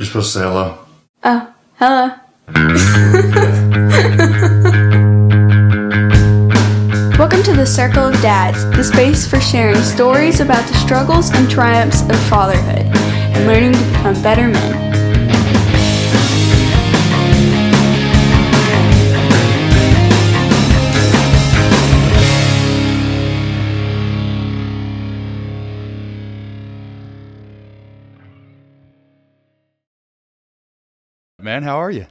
You're supposed to say hello. Oh, hello. Welcome to the Circle of Dads, the space for sharing stories about the struggles and triumphs of fatherhood and learning to become better men. Man, how are you?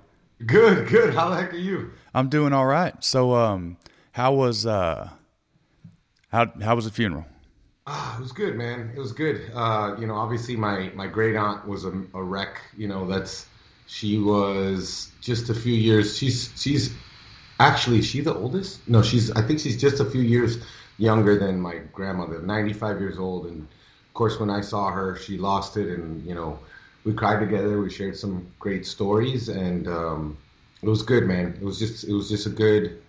Good, good. How the heck are you? I'm doing all right. So, um, how was uh, how how was the funeral? Ah, it was good, man. It was good. Uh, you know, obviously my my great aunt was a, a wreck. You know, that's she was just a few years. She's she's actually she the oldest? No, she's I think she's just a few years younger than my grandmother, 95 years old. And of course, when I saw her, she lost it, and you know, we cried together. We shared some great stories, and um, it was good, man. It was just it was just a good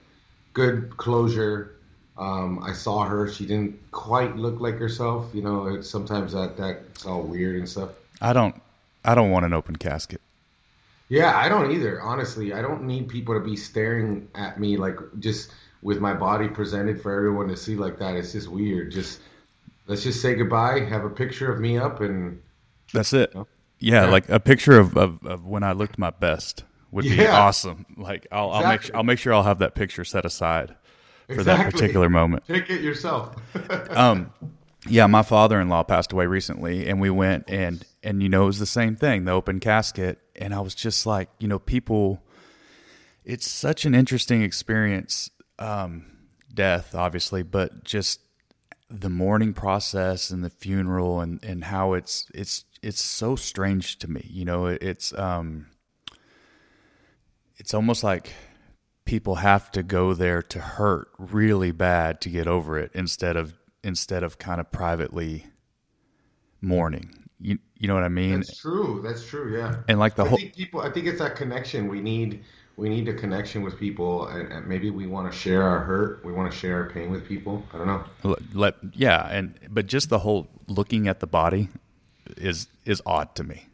good closure. Um, I saw her. She didn't quite look like herself. You know, it's sometimes that that's all weird and stuff. I don't I don't want an open casket. Yeah, I don't either. Honestly, I don't need people to be staring at me like just with my body presented for everyone to see like that. It's just weird. Just let's just say goodbye. Have a picture of me up, and That's it. Yeah, Yeah. like a picture of, of, of when I looked my best would be awesome. Like I'll I'll make Exactly. I'll make sure I'll have that picture set aside for that particular moment. take it yourself. Um, yeah, my father-in-law passed away recently, and we went and and you know it was the same thing, the open casket, and I was just like, you know, people. It's such an interesting experience, um, death obviously, but just the mourning process and the funeral and and how it's it's it's so strange to me. You know, it, it's um, it's almost like people have to go there to hurt really bad to get over it instead of instead of kind of privately mourning. You you know what I mean? That's true. That's true. Yeah. And like the I whole think people. I think it's that connection we need. We need a connection with people, and, and maybe we want to share our hurt. We want to share our pain with people. I don't know. let, yeah, and but just the whole looking at the body is is odd to me.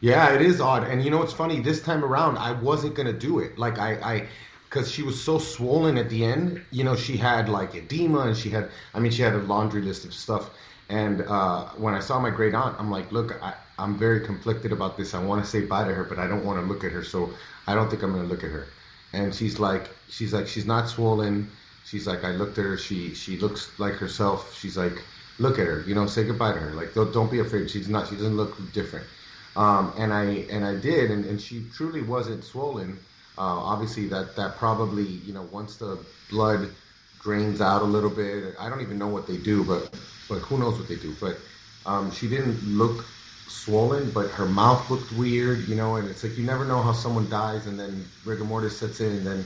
Yeah, it is odd. And you know what's funny? This time around, I wasn't gonna do it. Like I, I, because she was so swollen at the end. You know, she had like edema, and she had. I mean, she had a laundry list of stuff. And uh, when I saw my great aunt, I'm like, look, I, I'm very conflicted about this. I want to say bye to her, but I don't want to look at her, so I don't think I'm gonna look at her. And she's like, she's like, she's not swollen. She's like, I looked at her. She she looks like herself. She's like, look at her. You know, say goodbye to her. Like, don't don't be afraid. She's not. She doesn't look different. Um, and I and I did, and, and she truly wasn't swollen. Uh, obviously, that that probably you know once the blood drains out a little bit, I don't even know what they do, but but who knows what they do. But um, she didn't look swollen, but her mouth looked weird, you know. And it's like you never know how someone dies, and then rigor mortis sets in, and then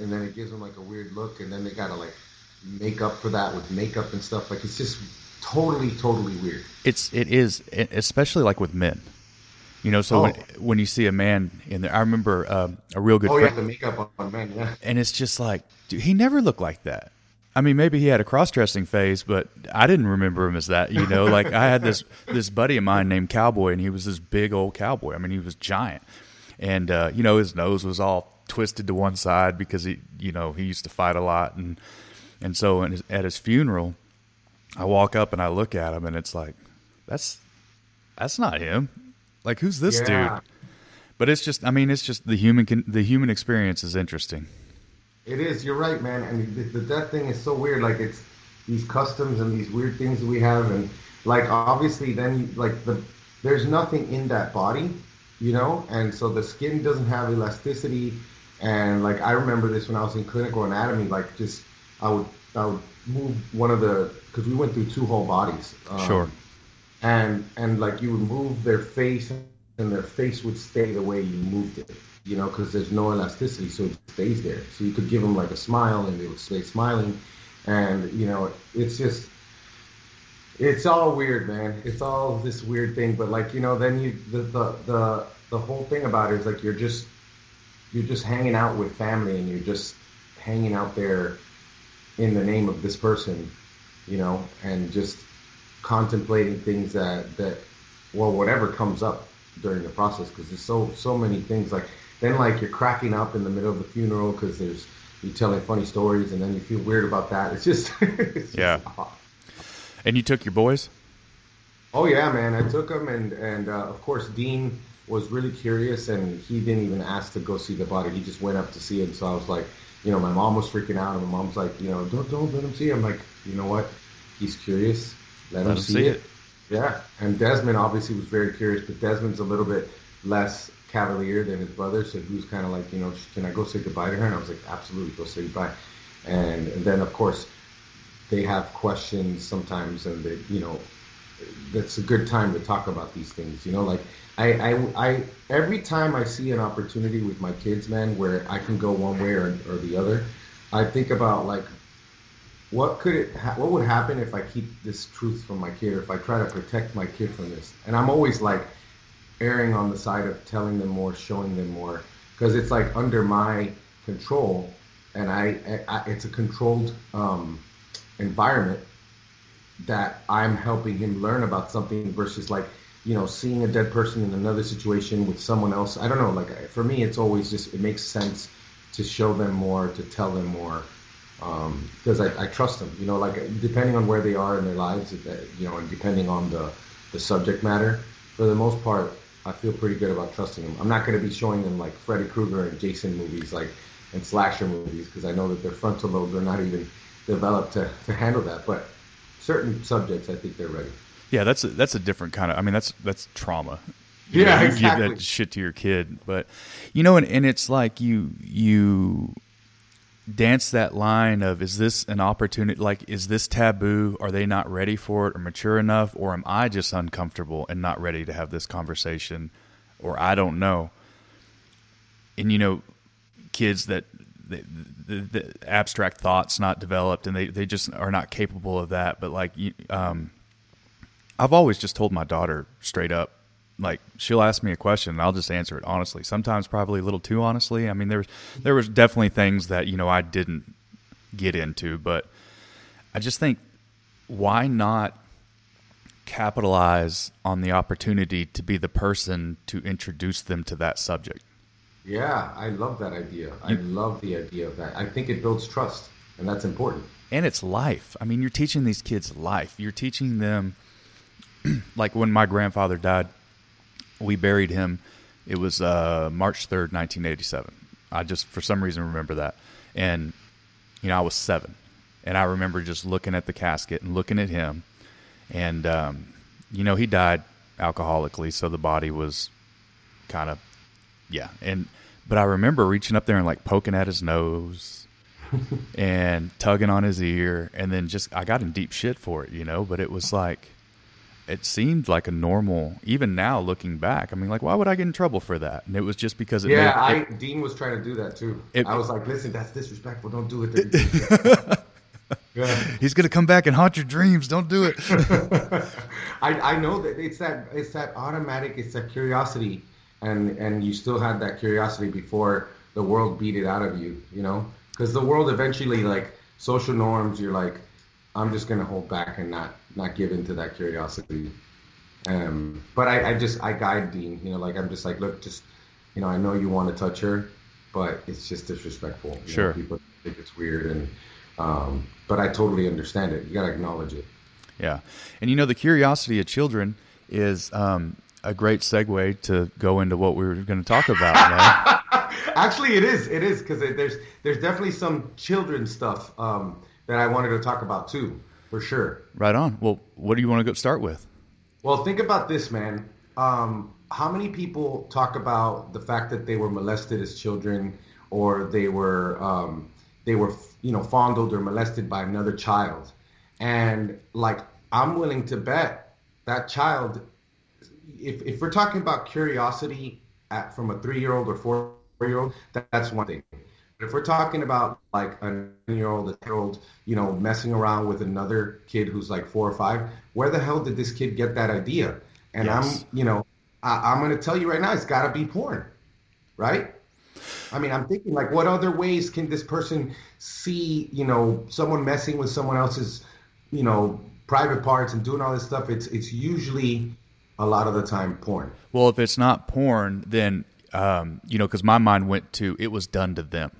and then it gives them like a weird look, and then they gotta like make up for that with makeup and stuff. Like it's just totally totally weird. It's it is especially like with men. You know, so Oh. when, when you see a man in there, I remember um, a real good Oh yeah, friend, the makeup on men, yeah. and it's just like, dude, he never looked like that. I mean, maybe he had a cross-dressing phase, but I didn't remember him as that. You know, like I had this this buddy of mine named Cowboy, and he was this big old cowboy. I mean, he was giant, and uh, you know, his nose was all twisted to one side because he, you know, he used to fight a lot, and and so in his, at his funeral, I walk up and I look at him, and it's like, that's that's not him. Like, who's this Yeah. dude? But it's just, I mean, it's just the human the human experience is interesting. It is. You're right, man. And the, the death thing is so weird. Like it's these customs and these weird things that we have, and like obviously, then you, like the there's nothing in that body, you know, and so the skin doesn't have elasticity. And like I remember this when I was in clinical anatomy. Like just I would I would move one of the because we went through two whole bodies. Um, Sure. and and like you would move their face and their face would stay the way you moved it you know because there's no elasticity so it stays there. So you could give them like a smile and they would stay smiling. And you know it's just it's all weird man. It's all this weird thing but like you know then you the the the, the whole thing about it is like you're just you're just hanging out with family and you're just hanging out there in the name of this person you know and just contemplating things that that well whatever comes up during the process because there's so so many things like then like you're cracking up in the middle of the funeral because there's you're telling funny stories and then you feel weird about that. It's just it's Yeah. just- And you took your boys? Oh yeah, man! I took them, and and uh, of course Dean was really curious, and he didn't even ask to go see the body. He just went up to see it. So I was like, you know, my mom was freaking out, and my mom's like, you know, don't don't let him see it. I'm like, you know what? He's curious. Let, him, see, it. Yeah, and Desmond obviously was very curious, but Desmond's a little bit less cavalier than his brother, so he was kind of like, you know, can I go say goodbye to her? And I was like, absolutely, go say goodbye. And, and then of course they have questions sometimes, and they, you know, that's a good time to talk about these things. You know, like I, I, I every time I see an opportunity with my kids, man, where I can go one way or, or the other, I think about like what could it ha- what would happen if I keep this truth from my kid or if I try to protect my kid from this? And I'm always like erring on the side of telling them more, showing them more, because it's like under my control, and I, I it's a controlled um, environment that I'm helping him learn about something versus like you know seeing a dead person in another situation with someone else. I don't know. Like for me, it's always just it makes sense to show them more, to tell them more, because I, I trust them. You know, like depending on where they are in their lives, you know, and depending on the the subject matter. For the most part, I feel pretty good about trusting them. I'm not going to be showing them like Freddy Krueger and Jason movies, like and slasher movies, because I know that their frontal lobes are not even developed to, to handle that. But certain subjects, I think they're ready. Yeah, that's a, that's a different kind of. I mean, that's that's trauma. You Yeah, know, you exactly. give that shit to your kid, but you know, and, and it's like you you dance that line of is this an opportunity? Like, is this taboo? Are they not ready for it or mature enough, or am I just uncomfortable and not ready to have this conversation, or I don't know. And you know, kids that the, the, the abstract thoughts not developed and they, they just are not capable of that. But like, um, I've always just told my daughter straight up, like she'll ask me a question and I'll just answer it honestly. Sometimes probably a little too honestly. I mean, there was there was definitely things that you know I didn't get into, but I just think why not capitalize on the opportunity to be the person to introduce them to that subject. Yeah, I love that idea. I love the idea of that. I think it builds trust, and that's important. and it's life. I mean, you're teaching these kids life. You're teaching them, like when my grandfather died, we buried him. It was uh, March 3rd, 1987. I just, for some reason, remember that. And, you know, I was seven. And I remember just looking at the casket and looking at him. And, um, you know, he died alcoholically, so the body was kind of, yeah. And, but I remember reaching up there and like poking at his nose and tugging on his ear and then just I got in deep shit for it, you know, but it was like it seemed like a normal even now looking back. I mean like why would I get in trouble for that? And it was just because it Yeah, made, I it- Dean was trying to do that too. It- I was like, listen, that's disrespectful. Don't do it. Yeah. he's going to come back and haunt your dreams. Don't do it. I, I know that it's that it's that automatic it's that curiosity and and you still had that curiosity before the world beat it out of you you know because the world eventually like social norms you're like i'm just gonna hold back and not not give into that curiosity um but i i just i guide dean you know like i'm just like look just you know i know you want to touch her but it's just disrespectful you know, Sure. people think it's weird and um but i totally understand it you gotta acknowledge it Yeah. And you know, the curiosity of children is um, a great segue to go into what we were going to talk about. Actually, it is. It is because there's there's definitely some children stuff um, that I wanted to talk about too, for sure. Right on. Well, what do you want to go start with? Well, think about this, man. Um, how many people talk about the fact that they were molested as children, or they were um, they were you know fondled or molested by another child, and like I'm willing to bet that child, if if we're talking about curiosity at, from a three year old or four year old, that, that's one thing. If we're talking about like a nine year old, a 10 year old, you know, messing around with another kid who's like four or five, where the hell did this kid get that idea? And Yes. I'm, you know, I, I'm going to tell you right now, it's got to be porn, right? I mean, I'm thinking like, what other ways can this person see, you know, someone messing with someone else's, you know, private parts and doing all this stuff? It's it's usually a lot of the time porn. Well, if it's not porn, then um, you know, because my mind went to it was done to them.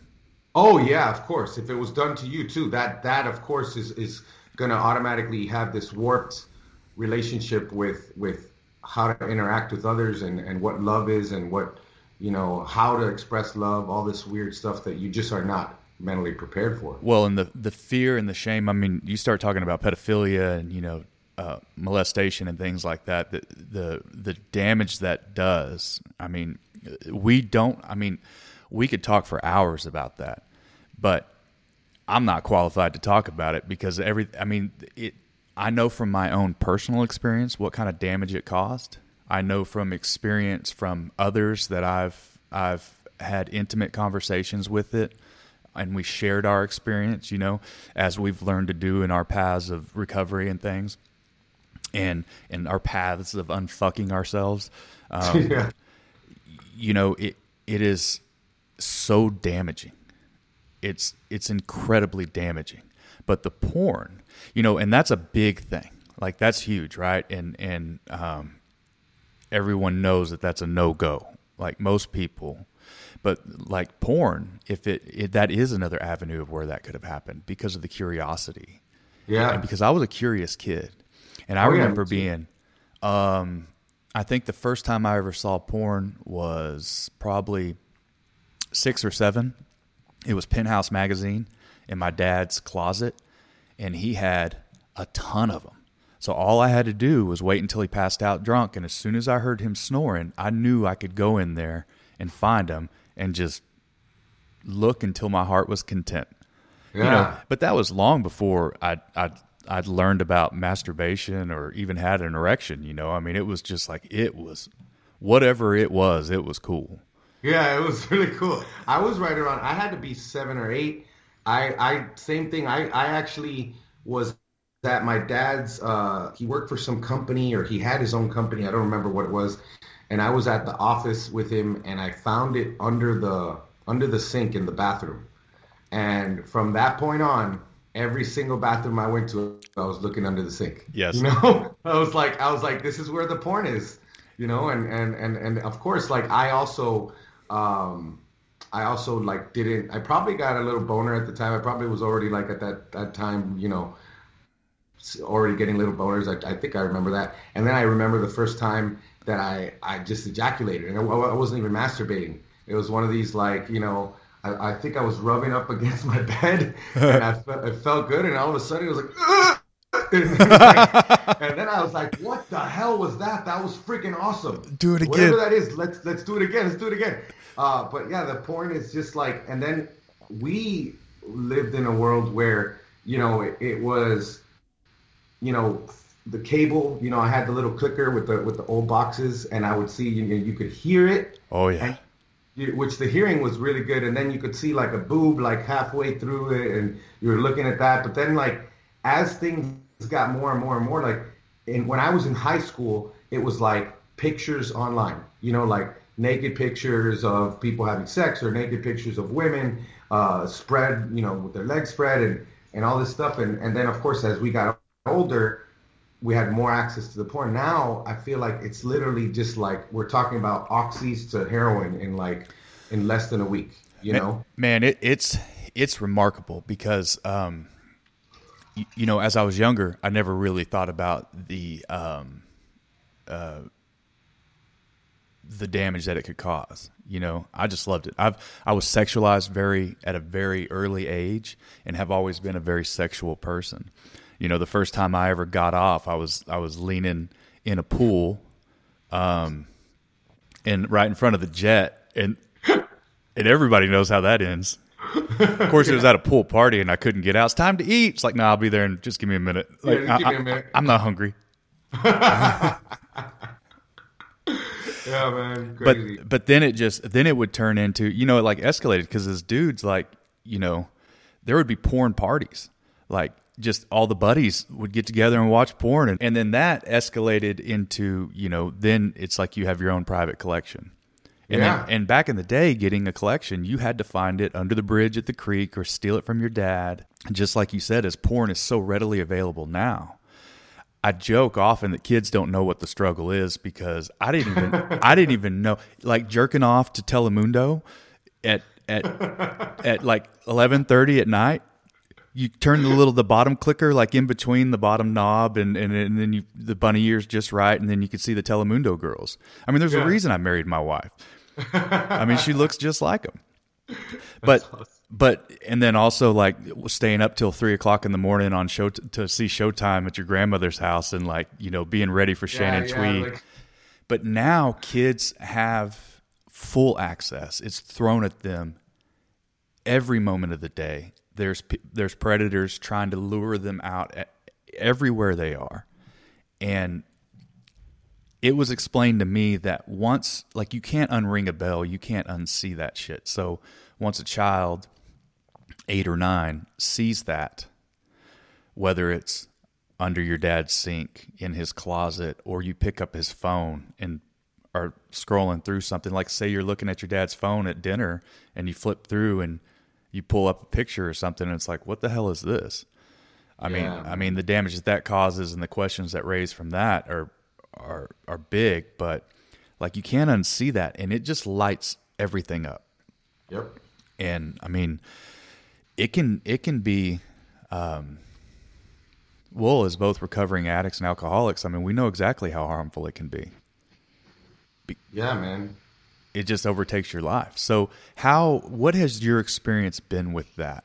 Oh yeah, of course. If it was done to you too, that that of course is is going to automatically have this warped relationship with with how to interact with others and and what love is and what you know how to express love. All this weird stuff that you just are not mentally prepared for. Well, and the the fear and the shame. I mean, you start talking about pedophilia and you know uh, molestation and things like that. The the the damage that does. I mean, we don't. I mean, we could talk for hours about that, but I'm not qualified to talk about it because every. I mean, it. I know from my own personal experience what kind of damage it caused. I know from experience from others that I've I've had intimate conversations with it and we shared our experience, you know, as we've learned to do in our paths of recovery and things, and and our paths of unfucking ourselves. Um, yeah. You know, it it is so damaging. It's it's incredibly damaging. But the porn, you know, and that's a big thing. Like that's huge, right? And and um, everyone knows that that's a no go. Like most people but like porn, if it, it, that is another avenue of where that could have happened because of the curiosity. Yeah. And because I was a curious kid, and I Oh, remember me too. being, um, I think the first time I ever saw porn was probably six or seven. It was Penthouse magazine in my dad's closet, and he had a ton of them. So all I had to do was wait until he passed out drunk, and as soon as I heard him snoring, I knew I could go in there and find him and just look until my heart was content. Yeah. You know, but that was long before I I I'd learned about masturbation or even had an erection. You know, I mean, it was just like it was whatever it was. It was cool. Yeah, it was really cool. I was right around. I had to be seven or eight. I, I same thing. I, I actually was at my dad's. Uh, he worked for some company, or he had his own company. I don't remember what it was. And I was at the office with him, and I found it under the under the sink in the bathroom. And from that point on, every single bathroom I went to, I was looking under the sink. Yes. You know, I was like, I was like, this is where the porn is. You know, and and and and of course, like I also, um, I also like didn't. I probably got a little boner at the time. I probably was already like at that that time, you know, already getting little boners. I, I think I remember that. And then I remember the first time that I I just ejaculated, and I, I wasn't even masturbating. It was one of these like you know. I, I think I was rubbing up against my bed, and I felt, it felt good, and all of a sudden it was like, "Ugh!" and then I was like, "What the hell was that? That was freaking awesome!" Do it again. Whatever that is, let's let's do it again. Let's do it again. Uh, but yeah, the porn is just like, and then we lived in a world where you know it, it was, you know, the cable. You know, I had the little clicker with the with the old boxes, and I would see you know, you could hear it, Oh yeah. and which the hearing was really good, and then you could see like a boob like halfway through it, and you were looking at that. But then like as things got more and more and more, like and when I was in high school, it was like pictures online, you know, like naked pictures of people having sex or naked pictures of women uh, spread, you know, with their legs spread and and all this stuff. And and then of course as we got older, we had more access to the porn. Now I feel like it's literally just like we're talking about oxys to heroin in like in less than a week. You know? man it, it's it's remarkable because um you, know as i was younger i never really thought about the um uh the damage that it could cause you know? I just loved it. I've i was sexualized very at a very early age and have always been a very sexual person. You know the first time i ever got off i was i was leaning in a pool um and right in front of the jet and and everybody knows how that ends. Of course, it was at a pool party, and I couldn't get out. It's time to eat. It's like, no, I'll be there, and just give me a minute. Like, give I, me a minute. am not hungry. Yeah, man. But Crazy. but then it just then it would turn into you know it like escalated because as dudes like you know there would be porn parties like just all the buddies would get together and watch porn and, and then that escalated into you know then it's like you have your own private collection and Yeah. then, and back in the day getting a collection you had to find it under the bridge at the creek or steal it from your dad just like you said as porn is so readily available now I joke often that kids don't know what the struggle is because I didn't even I didn't even know like jerking off to Telemundo at at at like eleven thirty at night. You turn the little the bottom clicker like in between the bottom knob and and, and then you the bunny ears just right and then you can see the Telemundo girls. I mean, there's Yeah. a reason I married my wife. I mean, she looks just like them. But but and then also like staying up till three o'clock in the morning on show to see Showtime at your grandmother's house and like you know being ready for Shannon yeah, Tweed. like- but now kids have full access. It's thrown at them every moment of the day. There's there's predators trying to lure them out everywhere they are, and it was explained to me that once like you can't unring a bell, you can't unsee that shit. So once a child, eight or nine, sees that, whether it's under your dad's sink in his closet or you pick up his phone and are scrolling through something like say you're looking at your dad's phone at dinner and you flip through and you pull up a picture or something and it's like what the hell is this i mean i mean the damage that that causes and the questions that raise from that are are are big but like you can't unsee that and it just lights everything up Yep. and I mean, it can it can be. Um, Wool is both recovering addicts and alcoholics. I mean, we know exactly how harmful it can be. Yeah, man. It just overtakes your life. So, how? What has your experience been with that?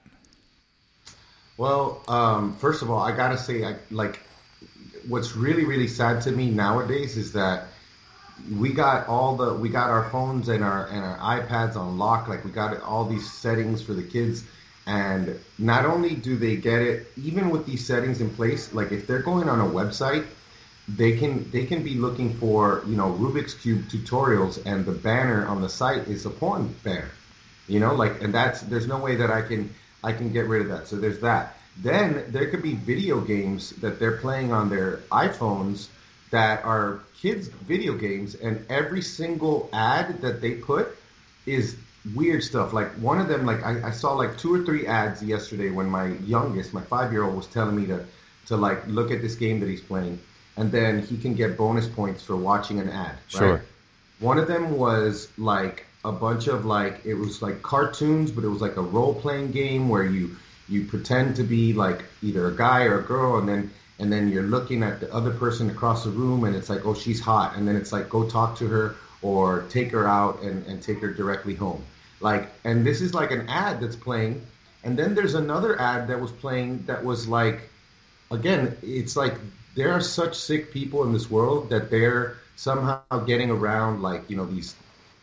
Well, um, first of all, I gotta say, I, like, what's really, really sad to me nowadays is that we got all the we got our phones and our and our iPads on lock. Like, we got all these settings for the kids, and not only do they get it, even with these settings in place, like if they're going on a website, they can they can be looking for you know Rubik's cube tutorials, and the banner on the site is a porn banner. You know, like, and that's there's no way that I can I can get rid of that. So there's that. Then there could be video games that they're playing on their iPhones that are kids' video games, and every single ad that they put is weird stuff. Like one of them, like I, I saw like two or three ads yesterday when my youngest, my five year old, was telling me to to like look at this game that he's playing, and then he can get bonus points for watching an ad. Sure. Right? One of them was like a bunch of like it was like cartoons, but it was like a role playing game where you you pretend to be like either a guy or a girl, and then and then you're looking at the other person across the room, and it's like oh she's hot, and then it's like go talk to her or take her out and, and take her directly home. Like and this is like an ad that's playing, and then there's another ad that was playing that was like again, it's like there are such sick people in this world that they're somehow getting around like you know these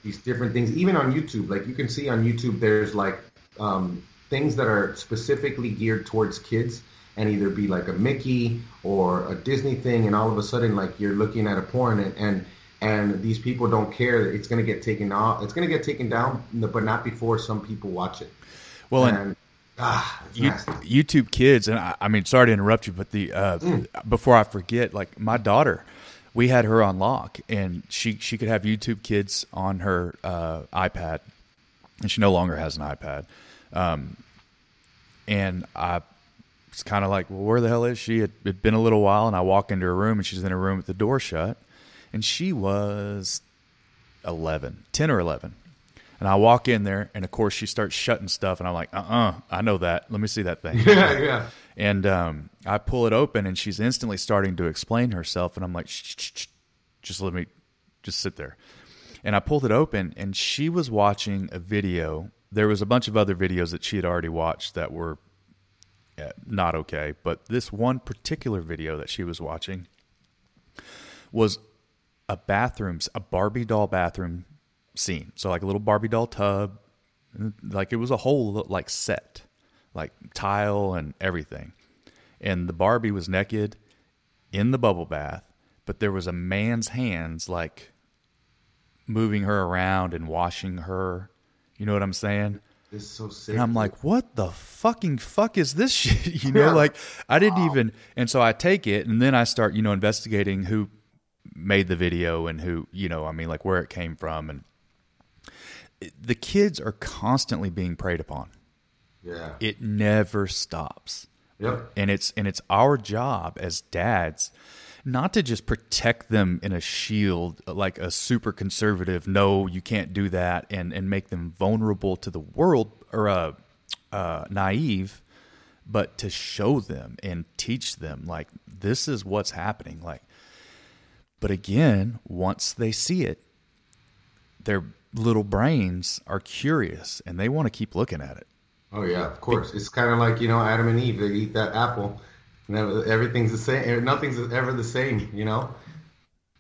these different things. Even on YouTube, like you can see on YouTube, there's like um, things that are specifically geared towards kids, and either be like a Mickey or a Disney thing, and all of a sudden like you're looking at a porn and. and and these people don't care. It's going to get taken off. It's going to get taken down, but not before some people watch it. Well, and and ah, you. YouTube Kids, and I, I mean, sorry to interrupt you, but the uh, before I forget, like my daughter, we had her on lock, and she she could have YouTube Kids on her uh, iPad, and she no longer has an iPad. Um, and I was kind of like, well, where the hell is she? It had been a little while, and I walk into her room, and she's in her room with the door shut, and she was 11, 10 or 11. And I walk in there, and of course, she starts shutting stuff, and I'm like, uh uh I know that. Let me see that thing. yeah, yeah. And um, I pull it open, and she's instantly starting to explain herself, and I'm like, shh, shh, shh, just let me, just sit there. And I pulled it open, and she was watching a video. There was a bunch of other videos that she had already watched that were uh, not okay, but this one particular video that she was watching was a bathroom, a Barbie doll bathroom scene. So like a little Barbie doll tub, like it was a whole like set, like tile and everything. And the Barbie was naked in the bubble bath, but there was a man's hands like moving her around and washing her. You know what I'm saying? This is so sick. And I'm like, what the fucking fuck is this shit? You know, Yeah. like I didn't even. And so I take it, and then I start, you know, investigating who made the video and who, you know, I mean, like where it came from, and the kids are constantly being preyed upon. yeah. It never stops. Yep. And it's and it's our job as dads not to just protect them in a shield like a super conservative no you can't do that and and make them vulnerable to the world or uh, uh, naive but to show them and teach them like this is what's happening like but again once they see it their little brains are curious and they want to keep looking at it Oh yeah, of course. It's kind of like you know Adam and Eve. They eat that apple, and everything's the same. Nothing's ever the same, you know.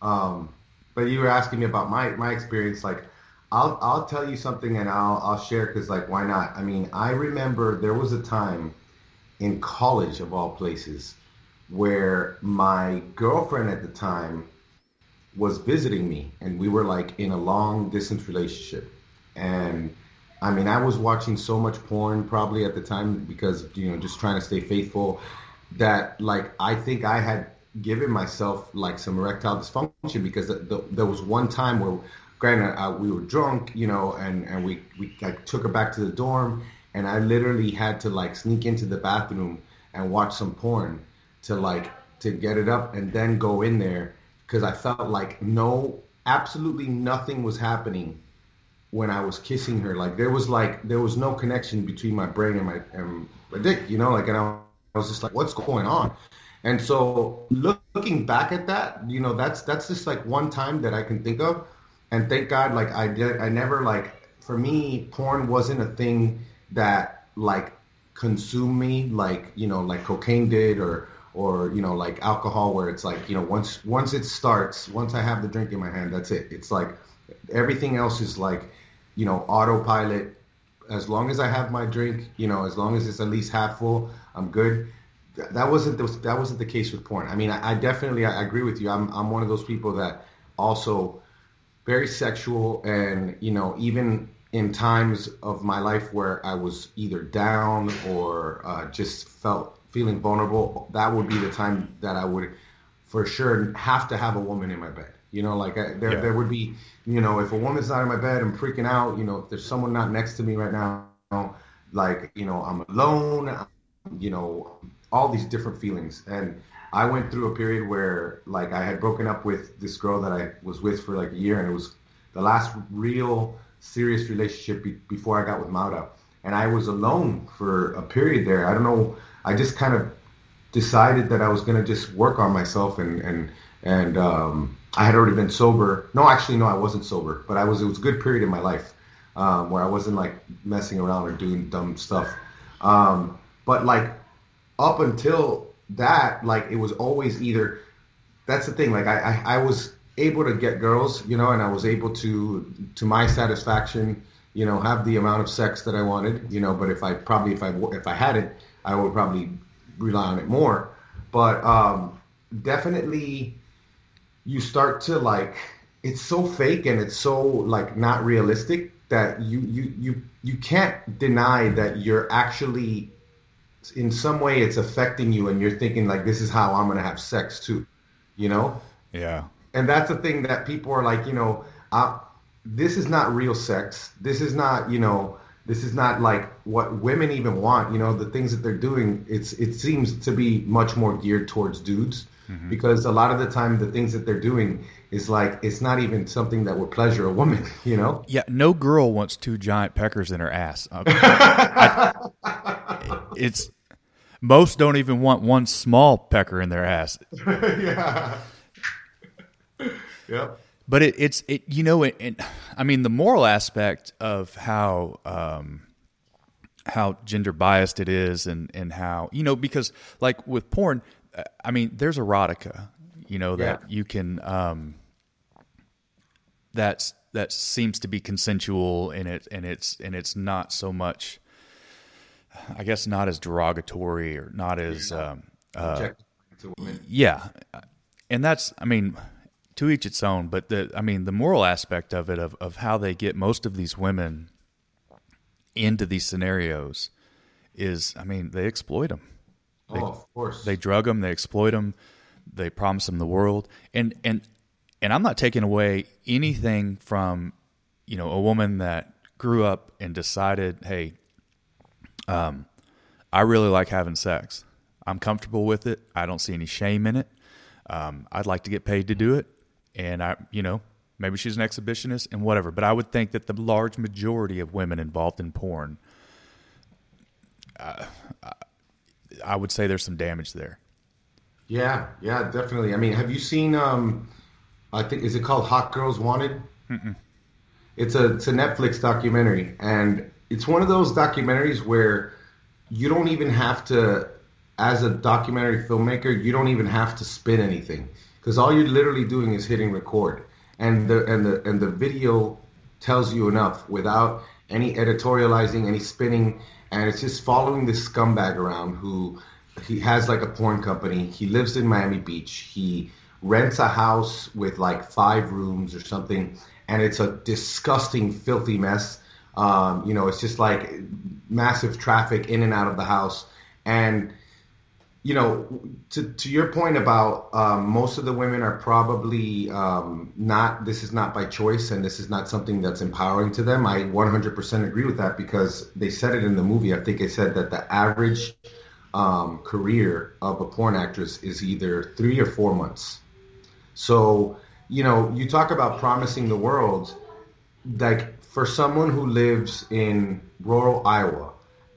Um, but you were asking me about my my experience. Like, I'll I'll tell you something, and I'll I'll share because like why not? I mean, I remember there was a time in college of all places where my girlfriend at the time was visiting me, and we were like in a long distance relationship, and I mean, I was watching so much porn probably at the time because you know just trying to stay faithful. That like I think I had given myself like some erectile dysfunction because the, the, there was one time where, granted, uh, we were drunk, you know, and and we we like, took her back to the dorm, and I literally had to like sneak into the bathroom and watch some porn to like to get it up and then go in there because I felt like no, absolutely nothing was happening when I was kissing her. Like there was like there was no connection between my brain and my and my dick, you know. Like and I, was just like, what's going on? And so look, looking back at that, you know, that's that's just like one time that I can think of. And thank God, like I did, I never like for me, porn wasn't a thing that like consumed me like you know like cocaine did or or you know like alcohol where it's like you know once once it starts once i have the drink in my hand that's it it's like everything else is like you know, autopilot. As long as I have my drink, you know, as long as it's at least half full, I'm good. That wasn't the, that wasn't the case with porn. I mean, I, I definitely I agree with you. I'm I'm one of those people that also very sexual, and you know, even in times of my life where I was either down or uh, just felt feeling vulnerable, that would be the time that I would for sure have to have a woman in my bed. You know, like I, there, yeah. there would be, you know, if a woman's not in my bed, I'm freaking out. You know, if there's someone not next to me right now, like, you know, I'm alone, you know, all these different feelings. And I went through a period where, like, I had broken up with this girl that I was with for like a year, and it was the last real serious relationship be- before I got with Maura. And I was alone for a period there. I don't know. I just kind of decided that I was going to just work on myself and, and, and, um, I had already been sober. No, actually, no, I wasn't sober, but I was. It was a good period in my life um, where I wasn't like messing around or doing dumb stuff. Um, but like up until that, like it was always either. That's the thing. Like I, I, I was able to get girls, you know, and I was able to, to my satisfaction, you know, have the amount of sex that I wanted, you know. But if I probably if I if I had it, I would probably rely on it more. But um, definitely you start to like it's so fake and it's so like not realistic that you you you you can't deny that you're actually in some way it's affecting you and you're thinking like this is how I'm going to have sex too you know? Yeah. And that's the thing that people are like you know uh, this is not real sex. This is not you know this is not like what women even want you know the things that they're doing it's it seems to be much more geared towards dudes mm-hmm. because a lot of the time the things that they're doing is like it's not even something that would pleasure a woman, you know? Yeah, no girl wants two giant peckers in her ass. Okay. I, it's most don't even want one small pecker in their ass. yeah. yep. But it, it's it you know it, it, I mean the moral aspect of how um, how gender biased it is and and how you know because like with porn I mean, there's erotica, you know, that yeah. you can, um, that's, that seems to be consensual and it, and it's, and it's not so much, I guess not as derogatory or not as, um, uh, yeah. And that's, I mean, to each its own, but the, I mean, the moral aspect of it, of, of how they get most of these women into these scenarios is, I mean, they exploit them. They, oh, of course. They drug them. They exploit them. They promise them the world. And and and I'm not taking away anything from you know a woman that grew up and decided, hey, um, I really like having sex. I'm comfortable with it. I don't see any shame in it. Um, I'd like to get paid to do it, and I, you know, maybe she's an exhibitionist and whatever. But I would think that the large majority of women involved in porn, uh, I would say there's some damage there. Yeah, yeah, definitely. I mean, have you seen? Um, I think is it called Hot Girls Wanted? Mm-mm. It's a it's a Netflix documentary, and it's one of those documentaries where you don't even have to, as a documentary filmmaker, you don't even have to spin anything because all you're literally doing is hitting record, and the and the and the video tells you enough without any editorializing, any spinning, and it's just following this scumbag around who he has like a porn company. He lives in Miami Beach. He rents a house with like five rooms or something, and it's a disgusting, filthy mess. Um, you know, it's just like massive traffic in and out of the house, and you know, to to your point about um, most of the women are probably um, not. This is not by choice, and this is not something that's empowering to them. I 100% agree with that because they said it in the movie. I think they said that the average um, career of a porn actress is either three or four months. So, you know, you talk about promising the world, like for someone who lives in rural Iowa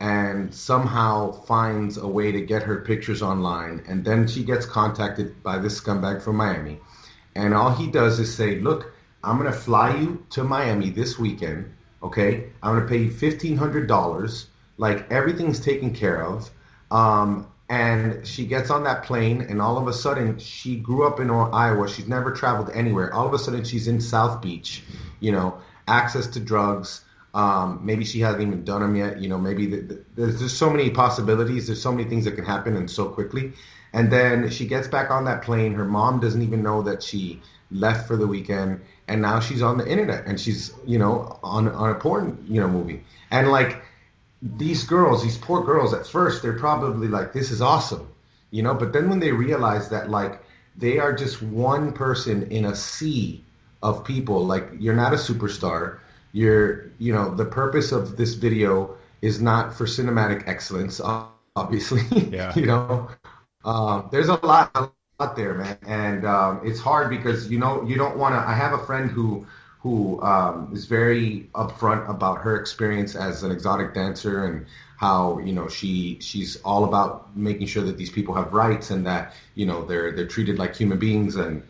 and somehow finds a way to get her pictures online, and then she gets contacted by this scumbag from Miami, and all he does is say, Look, I'm going to fly you to Miami this weekend, okay? I'm going to pay you $1,500. Like everything's taken care of um, and she gets on that plane, and all of a sudden, she grew up in Iowa. She's never traveled anywhere. All of a sudden, she's in South Beach. You know, access to drugs. Um, maybe she hasn't even done them yet. You know, maybe the, the, there's just so many possibilities. There's so many things that can happen and so quickly. And then she gets back on that plane. Her mom doesn't even know that she left for the weekend, and now she's on the internet and she's you know on on a porn you know movie. And like these girls, these poor girls, at first they're probably like, "This is awesome," you know. But then when they realize that like they are just one person in a sea of people, like you're not a superstar. You're, you know, the purpose of this video is not for cinematic excellence, obviously. Yeah. you know, um, there's a lot, a lot there, man, and um, it's hard because you know you don't want to. I have a friend who who um, is very upfront about her experience as an exotic dancer and how you know she she's all about making sure that these people have rights and that you know they're they're treated like human beings and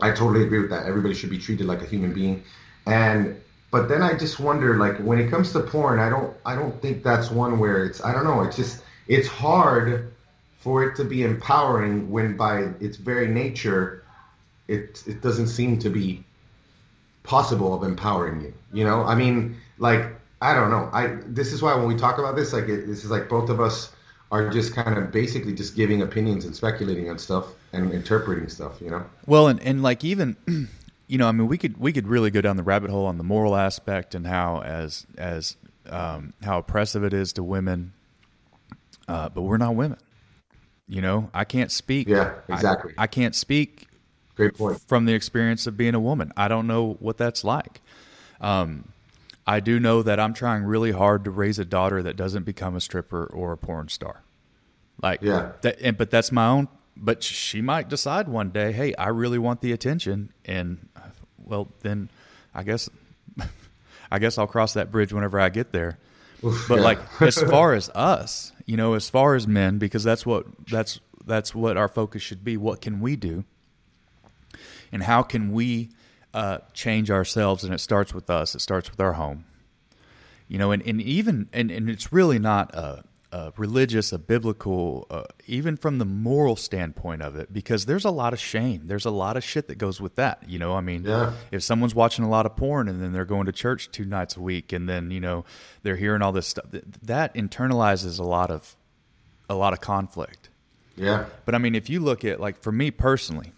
I totally agree with that. Everybody should be treated like a human being. And but then I just wonder like when it comes to porn, I don't I don't think that's one where it's I don't know, it's just it's hard for it to be empowering when by its very nature it it doesn't seem to be possible of empowering you. You know, I mean, like I don't know. I this is why when we talk about this, like it, this is like both of us are just kind of basically just giving opinions and speculating on stuff and interpreting stuff. You know. Well, and and like even. You know, I mean, we could we could really go down the rabbit hole on the moral aspect and how as as um, how oppressive it is to women, uh, but we're not women. You know, I can't speak. Yeah, exactly. I, I can't speak Great point. From the experience of being a woman, I don't know what that's like. Um, I do know that I'm trying really hard to raise a daughter that doesn't become a stripper or a porn star. Like, yeah. That, and, but that's my own. But she might decide one day, hey, I really want the attention, and well, then I guess, I guess I'll cross that bridge whenever I get there. Oof, but yeah. like, as far as us, you know, as far as men, because that's what that's that's what our focus should be. What can we do? and how can we uh, change ourselves? And it starts with us. It starts with our home. You know, and, and even and, and it's really not a, a religious, a biblical, uh, even from the moral standpoint of it, because there's a lot of shame. There's a lot of shit that goes with that. You know, I mean, yeah. if someone's watching a lot of porn and then they're going to church two nights a week, and then you know they're hearing all this stuff, that internalizes a lot of a lot of conflict. Yeah. But I mean, if you look at like for me personally,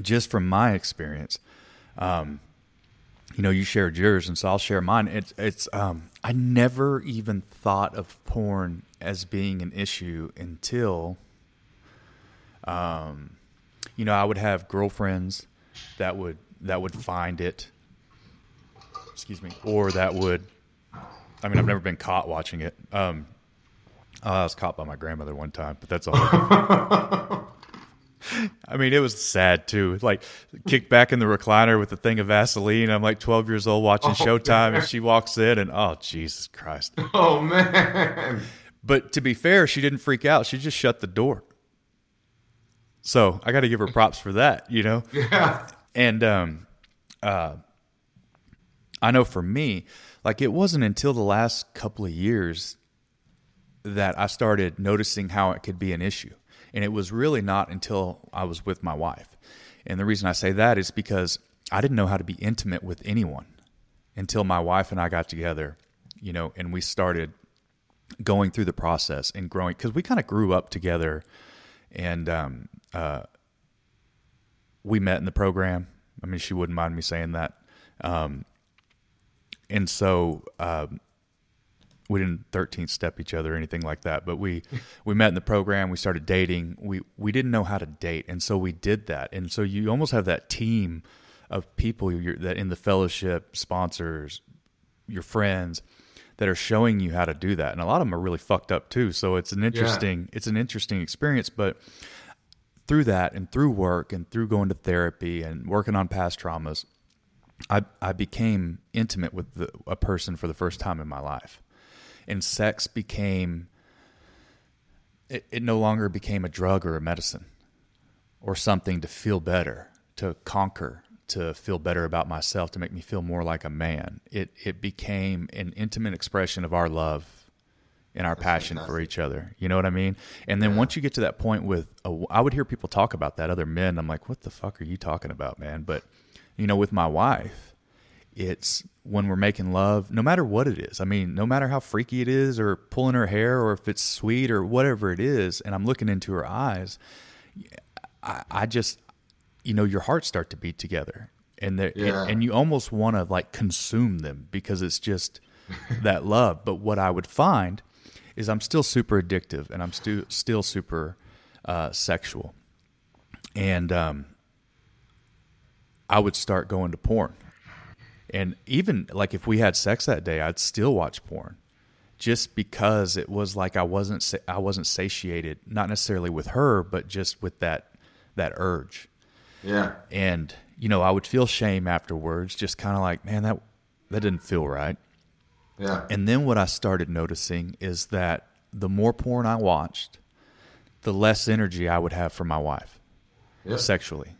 just from my experience, um, you know, you shared yours, and so I'll share mine. It's, it's um, I never even thought of porn as being an issue until, um, you know, I would have girlfriends that would that would find it. Excuse me, or that would. I mean, I've never been caught watching it. Um, I was caught by my grandmother one time, but that's all. I mean, it was sad too. Like kicked back in the recliner with a thing of Vaseline. I'm like 12 years old watching Oh, Showtime, man. and she walks in, and oh Jesus Christ! Oh man. But to be fair, she didn't freak out. She just shut the door. So I got to give her props for that, you know. Yeah. And um, uh, I know for me, like it wasn't until the last couple of years that I started noticing how it could be an issue. And it was really not until I was with my wife. And the reason I say that is because I didn't know how to be intimate with anyone until my wife and I got together, you know, and we started going through the process and growing because we kind of grew up together and um, uh, we met in the program. I mean, she wouldn't mind me saying that. Um, and so um, we didn't 13th step each other or anything like that, but we we met in the program. We started dating. We we didn't know how to date, and so we did that. And so you almost have that team of people you're, that in the fellowship, sponsors, your friends that are showing you how to do that. And a lot of them are really fucked up too. So it's an interesting it's an interesting experience, but through that and through work and through going to therapy and working on past traumas, I I became intimate with the, a person for the first time in my life. And sex became it, it no longer became a drug or a medicine or something to feel better, to conquer, to feel better about myself, to make me feel more like a man. It it became an intimate expression of our love and our passion for each other. You know what I mean? And then once you get to that point with, a, I would hear people talk about that other men. I'm like, what the fuck are you talking about, man? But you know, with my wife, it's when we're making love, no matter what it is. I mean, no matter how freaky it is, or pulling her hair, or if it's sweet, or whatever it is, and I'm looking into her eyes, I, I just, you know, your hearts start to beat together, and Yeah. and, and you almost want to like consume them because it's just that love. But what I would find is I'm still super addictive, and I'm still still super uh, sexual, and um, I would start going to porn. And even like if we had sex that day, I'd still watch porn just because it was like I wasn't sa- I wasn't satiated, not necessarily with her, but just with that that urge. Yeah. And you know, I would feel shame afterwards, just kind of like, man, that that didn't feel right. Yeah. And then what I started noticing is that the more porn I watched, the less energy I would have for my wife Yep. sexually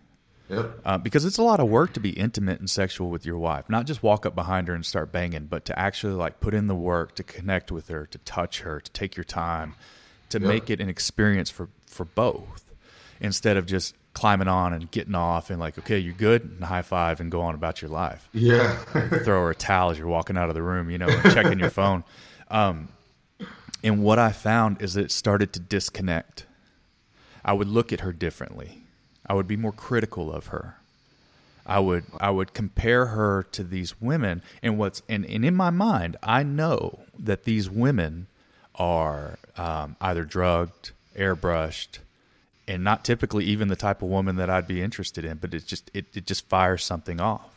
Yep. uh, because it's a lot of work to be intimate and sexual with your wife. Not just walk up behind her and start banging, but to actually like put in the work to connect with her, to touch her, to take your time, to Yep. make it an experience for for both, instead of just climbing on and getting off and like, okay, you're good, and high five and go on about your life. Yeah. Throw her a towel as you're walking out of the room, you know, and checking your phone. Um, and what I found is that it started to disconnect. I would look at her differently. I would be more critical of her. I would I would compare her to these women and what's and, and in my mind I know that these women are um, either drugged, airbrushed, and not typically even the type of woman that I'd be interested in. But it just it, it just fires something off.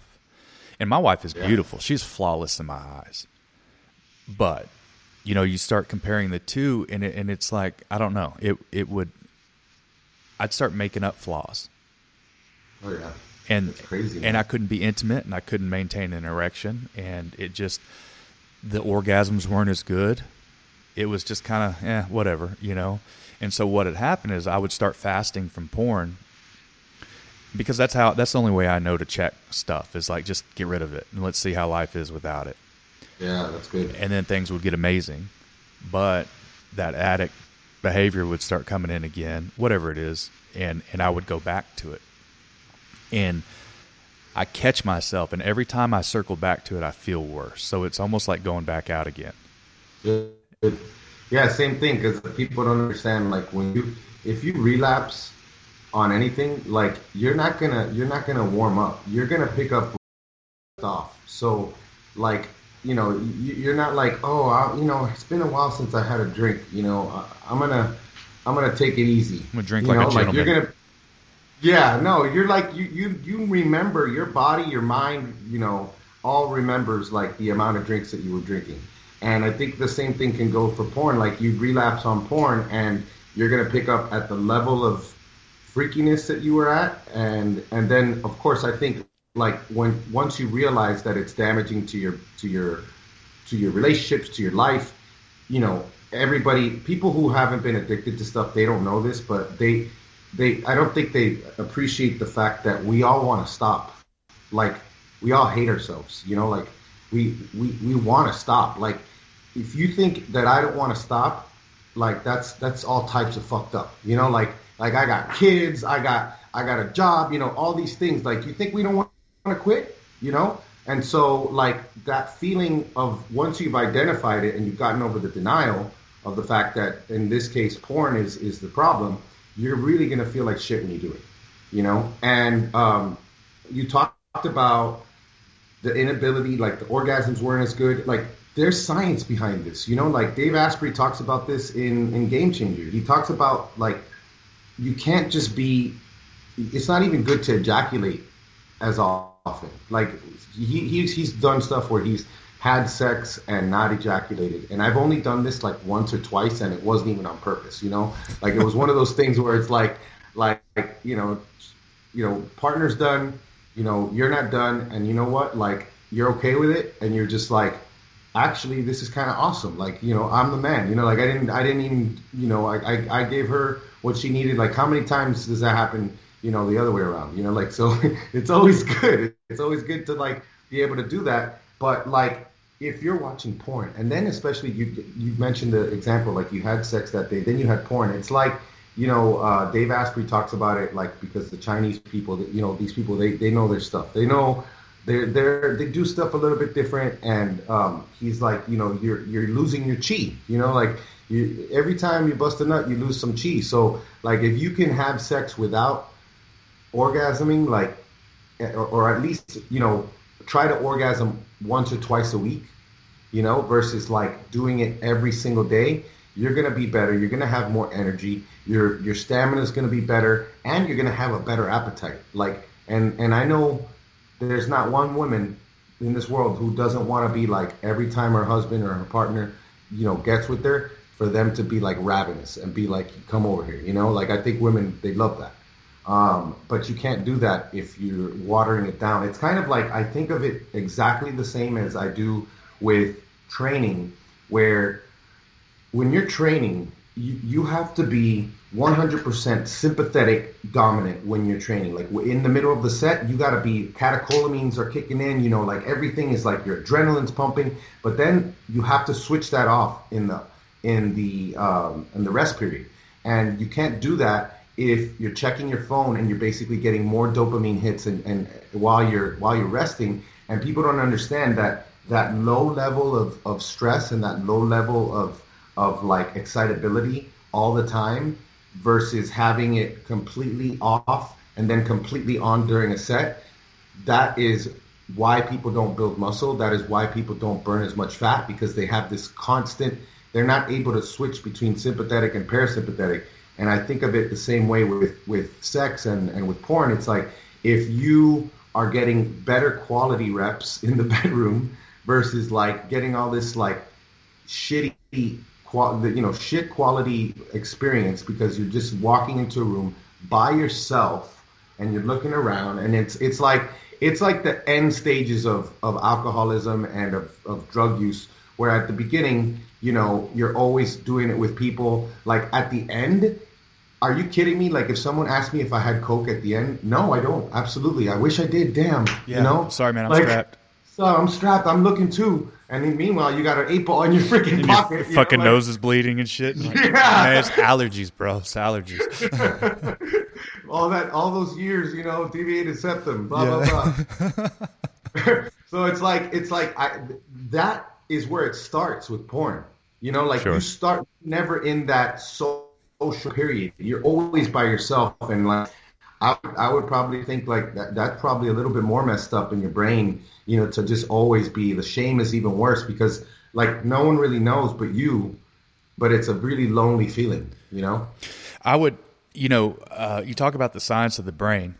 And my wife is Yeah. beautiful; she's flawless in my eyes. But you know, you start comparing the two, and it, and it's like I don't know. It it would. I'd start making up flaws Oh yeah. and That's crazy, and man. I couldn't be intimate and I couldn't maintain an erection and it just the orgasms weren't as good. It was just kind of eh, whatever, you know. And so what had happened is I would start fasting from porn because that's how that's the only way I know to check stuff is like just get rid of it and let's see how life is without it. Yeah, that's good. And then things would get amazing, but that addict behavior would start coming in again, whatever it is, and and I would go back to it. And I catch myself, and every time I circle back to it, I feel worse. So it's almost like going back out again. Good. Yeah, same thing. Because people don't understand. Like when you, if you relapse on anything, like you're not gonna, you're not gonna warm up. You're gonna pick up off. So, like you know, you, you're not like, oh, I, you know, it's been a while since I had a drink. You know, I'm gonna, I'm gonna take it easy. I'm gonna drink You like a know, you're gentleman. gonna. Yeah, no, you're like you, you you remember your body, your mind, you know, all remembers like the amount of drinks that you were drinking. And I think the same thing can go for porn. Like you relapse on porn, and you're gonna pick up at the level of freakiness that you were at, and and then of course I think like when once you realize that it's damaging to your to your to your relationships, to your life, you know, everybody, people who haven't been addicted to stuff, they don't know this, but they they I don't think they appreciate the fact that we all want to stop. Like we all hate ourselves, you know, like we we we want to stop. Like if you think that I don't want to stop, like that's that's all types of fucked up. You know, like like I got kids, I got I got a job, you know, all these things. Like you think we don't want to quit, you know? And so like that feeling of once you've identified it and you've gotten over the denial of the fact that in this case porn is is the problem, you're really gonna feel like shit when you do it. You know? And um you talked about the inability, like the orgasms weren't as good. Like there's science behind this. You know, like Dave Asprey talks about this in, in Game Changer. He talks about like you can't just be it's not even good to ejaculate as often. Like he, he's he's done stuff where he's had sex and not ejaculated, and I've only done this like once or twice, and it wasn't even on purpose. You know, like it was one of those things where it's like like you know you know partner's done, you know you're not done, and you know what like you're okay with it, and you're just like actually this is kind of awesome. Like you know i'm the man you know like i didn't i didn't even you know I, I i gave her what she needed. Like how many times does that happen you know the other way around you know? Like so it's always good. It's always good to like be able to do that. But like if you're watching porn and then especially you you mentioned the example like you had sex that day then you had porn. It's like you know uh, dave asprey talks about it like because the chinese people you know these people they, they know their stuff. They know they're they're they do stuff a little bit different and um, he's like you know you're you're losing your chi you know like you every time you bust a nut you lose some chi. So like if you can have sex without orgasming like or, or at least you know try to orgasm once or twice a week you know versus like doing it every single day you're going to be better. You're going to have more energy. Your your stamina is going to be better and you're going to have a better appetite. Like and and i know there's not one woman in this world who doesn't want to be like every time her husband or her partner, you know, gets with her, for them to be like ravenous and be like, come over here, you know? Like I think women they love that. Um, but you can't do that if you're watering it down. It's kind of like I think of it exactly the same as I do with training, where when you're training, you, have to be 100% sympathetic dominant when you're training. Like in the middle of the set, you got to be catecholamines are kicking in. You know, like everything is like your adrenaline's pumping. But then you have to switch that off in the in the um, in the rest period, and you can't do that if you're checking your phone and you're basically getting more dopamine hits and, and while you're while you're resting. And people don't understand that that low level of, of stress and that low level of of like excitability all the time versus having it completely off and then completely on during a set, that is why people don't build muscle. That is why people don't burn as much fat because they have this constant, they're not able to switch between sympathetic and parasympathetic. And I think of it the same way with, with sex and, and with porn. It's like if you are getting better quality reps in the bedroom versus like getting all this like shitty qual- you know shit quality experience because you're just walking into a room by yourself and you're looking around and it's it's like it's like the end stages of, of alcoholism and of, of drug use where at the beginning you know you're always doing it with people. Like at the end are you kidding me? Like if someone asked me if i had coke at the end no i don't. Absolutely. I wish i did. Damn. Yeah. you know? Sorry, man. I'm Like, strapped. so i'm strapped. I'm looking too and meanwhile you got an eight ball in your freaking pocket your you know, fucking like- nose is bleeding and shit. Like, Yeah. Man, it's allergies, bro. It's allergies. all that all those years, you know, deviated septum, blah blah blah. so it's like it's like I that is where it starts with porn. You know, like Sure. you start never in that social period. You're always by yourself, and like I, I would probably think like that that's probably a little bit more messed up in your brain. You know, to just always be the shame is even worse because like no one really knows but you. But it's a really lonely feeling, you know. I would, you know, uh, you talk about the science of the brain.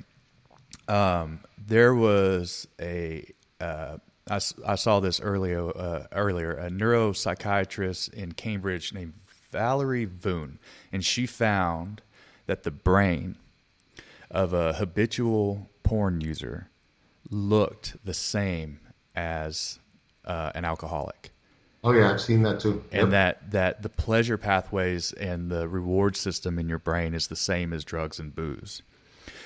Um, there was a uh, I, I saw this earlier. Uh, earlier, a neuropsychiatrist in Cambridge named Valerie Voon, and she found that the brain of a habitual porn user looked the same as uh, an alcoholic Oh yeah, I've seen that too. and Yep. that that the pleasure pathways and the reward system in your brain is the same as drugs and booze.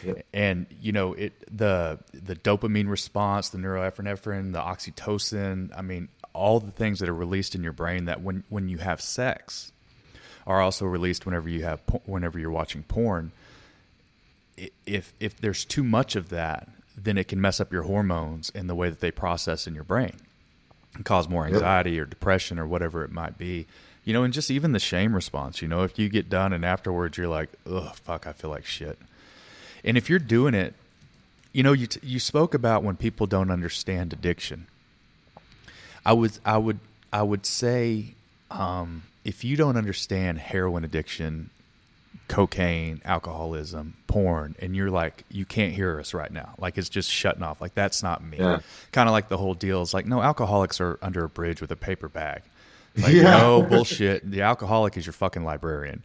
Yep. And you know it the the dopamine response, the neuroepinephrine, the oxytocin. I mean, all the things that are released in your brain that when when you have sex are also released whenever you have whenever you're watching porn. If if there's too much of that, then it can mess up your hormones and the way that they process in your brain and cause more Yep. anxiety or depression or whatever it might be. You know, and just even the shame response, you know, if you get done and afterwards you're like, oh, fuck, I feel like shit. And if you're doing it, you know, you, t- you spoke about when people don't understand addiction. I would, I would, I would say, um, if you don't understand heroin addiction, cocaine, alcoholism, porn, and you're like, you can't hear us right now. Like it's just shutting off. Like that's not me. Yeah. Kind of like the whole deal is like, no, alcoholics are under a bridge with a paper bag. It's like, Yeah. no bullshit. The alcoholic is your fucking librarian.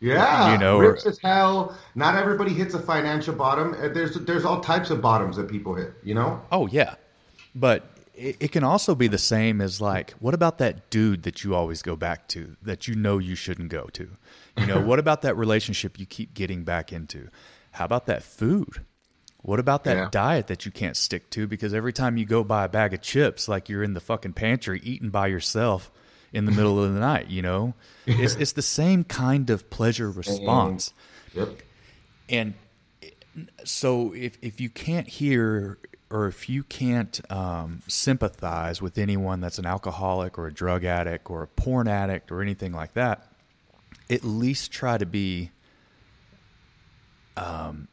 Yeah, you know, rips or- as hell. Not everybody hits a financial bottom. Uh, There's there's all types of bottoms that people hit. You know. Oh yeah, but it, it can also be the same as like, what about that dude that you always go back to that you know you shouldn't go to? You know, what about that relationship you keep getting back into? How about that food? What about that Yeah. diet that you can't stick to because every time you go buy a bag of chips, like you're in the fucking pantry eating by yourself in the middle of the night? You know, it's it's the same kind of pleasure response. Yep. And so if if you can't hear or if you can't um, sympathize with anyone that's an alcoholic or a drug addict or a porn addict or anything like that, at least try to be um,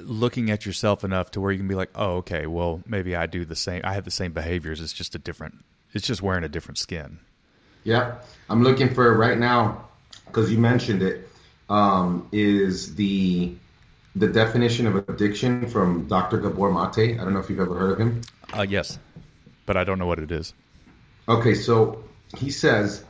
looking at yourself enough to where you can be like, oh, okay, well, maybe I do the same. I have the same behaviors. It's just a different. It's just wearing a different skin. Yeah, I'm looking for right now because you mentioned it. Um, is the the definition of addiction from Dr. Gabor Mate? I don't know if you've ever heard of him. Uh, yes, but I don't know what it is. Okay, so he says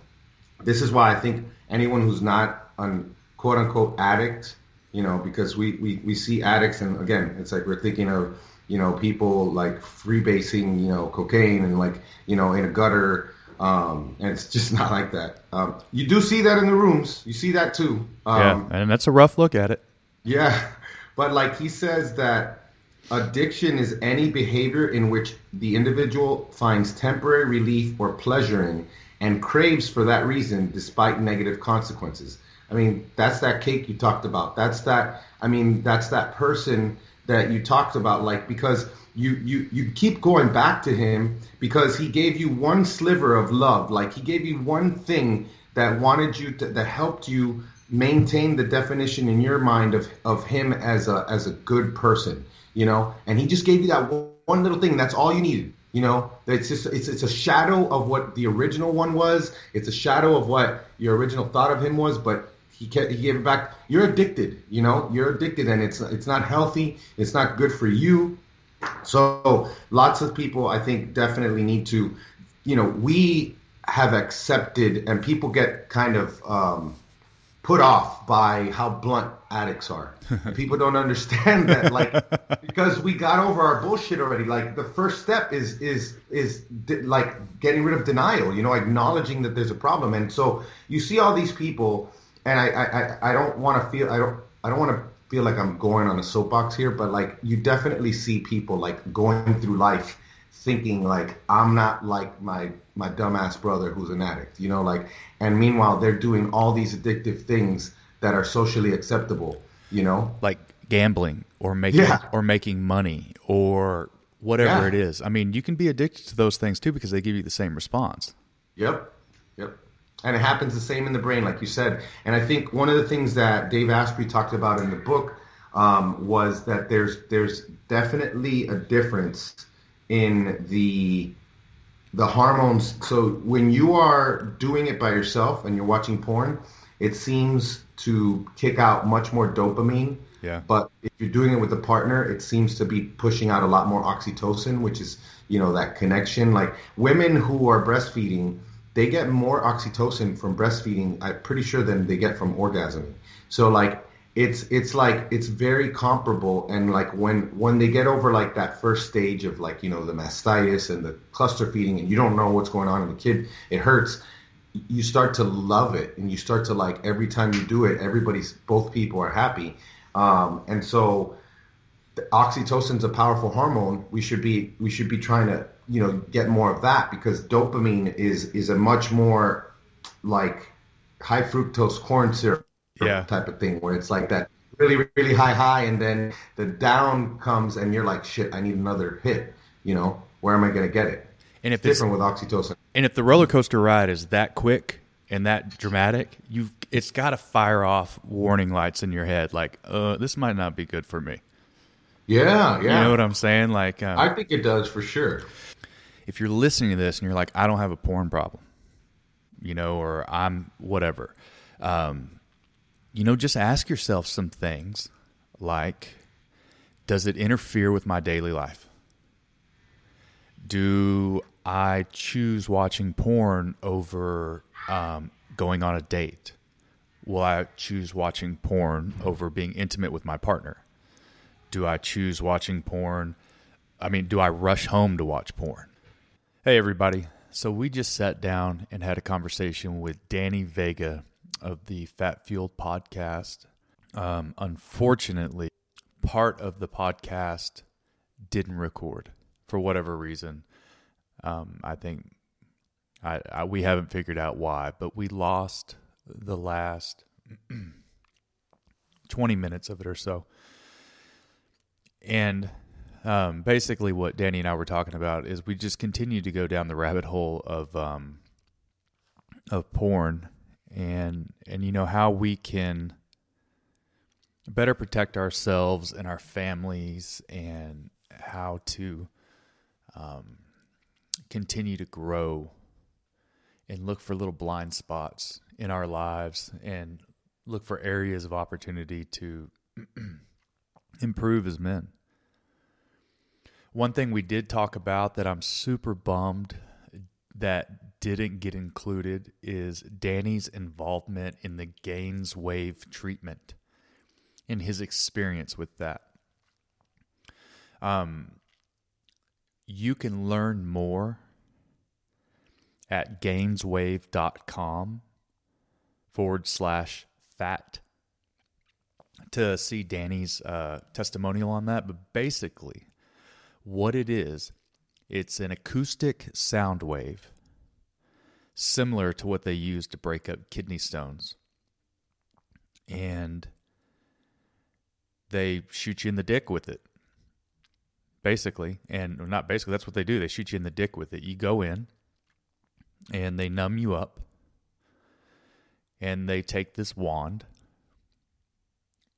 this is why I think anyone who's not an quote unquote addict, you know, because we, we, we see addicts and again, it's like we're thinking of, you know, people like freebasing, you know, cocaine and like, you know, in a gutter. Um, and it's just not like that. Um, you do see that in the rooms. You see that too. Um, yeah, and that's a rough look at it. yeah, but like he says that addiction is any behavior in which the individual finds temporary relief or pleasure in and craves for that reason despite negative consequences. I mean, that's that cake you talked about. That's that I mean, that's that person that you talked about like because you you you keep going back to him because he gave you one sliver of love. Like he gave you one thing that wanted you to that helped you maintain the definition in your mind of of him as a as a good person, you know. And he just gave you that one, little thing. That's all you needed, you know. It's just it's it's a shadow of what the original one was. It's a shadow of what your original thought of him was, but he kept, he gave it back. You're addicted, you know. You're addicted, and it's it's not healthy. It's not good for you. So lots of people, I think, definitely need to, you know, we have accepted, and people get kind of um, put off by how blunt addicts are. people don't understand that, like, because we got over our bullshit already. Like, the first step is is is de- like getting rid of denial. You know, acknowledging that there's a problem. And so you see all these people, and I I, I- I don't want to feel I don't I don't want to feel like I'm going on a soapbox here, but like you definitely see people like going through life thinking like I'm not like my my dumbass brother who's an addict, you know, like and meanwhile they're doing all these addictive things that are socially acceptable, you know? like gambling or making Yeah. or making money or whatever Yeah. it is. I mean, you can be addicted to those things too because they give you the same response. Yep. Yep. And it happens the same in the brain, like you said. And I think one of the things that Dave Asprey talked about in the book um, was that there's there's definitely a difference in the the hormones. So when you are doing it by yourself and you're watching porn, it seems to kick out much more dopamine Yeah. But if you're doing it with a partner, it seems to be pushing out a lot more oxytocin, which is, you know, that connection. Like women who are breastfeeding, they get more oxytocin from breastfeeding, I'm pretty sure, than they get from orgasming. So like it's it's like it's very comparable and like when when they get over like that first stage of like you know the mastitis and the cluster feeding and you don't know what's going on in the kid it hurts you start to love it and you start to like every time you do it everybody's both people are happy. Um, and so oxytocin's a powerful hormone. We should be we should be trying to you know get more of that because dopamine is is a much more like high fructose corn syrup Yeah. type of thing where it's like that really really high high and then the down comes and you're like shit I need another hit you know? Where am I going to get it? And if it's it's different with oxytocin and if the roller coaster ride is that quick and that dramatic, you've it's got to fire off warning lights in your head, like, uh, this might not be good for me. yeah yeah You know what I'm saying? Like, um, I think it does for sure if you're listening to this and you're like, I don't have a porn problem, you know, or I'm whatever, um, you know, just ask yourself some things like, does it interfere with my daily life? Do I choose watching porn over um, going on a date? Will I choose watching porn over being intimate with my partner? Do I choose watching porn? I mean, do I rush home to watch porn? Hey, everybody. So, we just sat down and had a conversation with Danny Vega of the Fat Fueled podcast. Um, unfortunately, part of the podcast didn't record for whatever reason. Um, I think I, I, we haven't figured out why, but we lost the last 20 minutes of it or so. And um, basically, what Danny and I were talking about is we just continue to go down the rabbit hole of um, of porn, and and you know how we can better protect ourselves and our families, and how to um, continue to grow and look for little blind spots in our lives and look for areas of opportunity to improve as men. One thing we did talk about that I'm super bummed that didn't get included is Danny's involvement in the Gainswave treatment and his experience with that. Um, you can learn more at gainswave.com forward slash fat to see Danny's uh, testimonial on that. But basically, what it is, it's an acoustic sound wave similar to what they use to break up kidney stones. And they shoot you in the dick with it. Basically, and not basically, that's what they do. They shoot you in the dick with it. You go in and they numb you up and they take this wand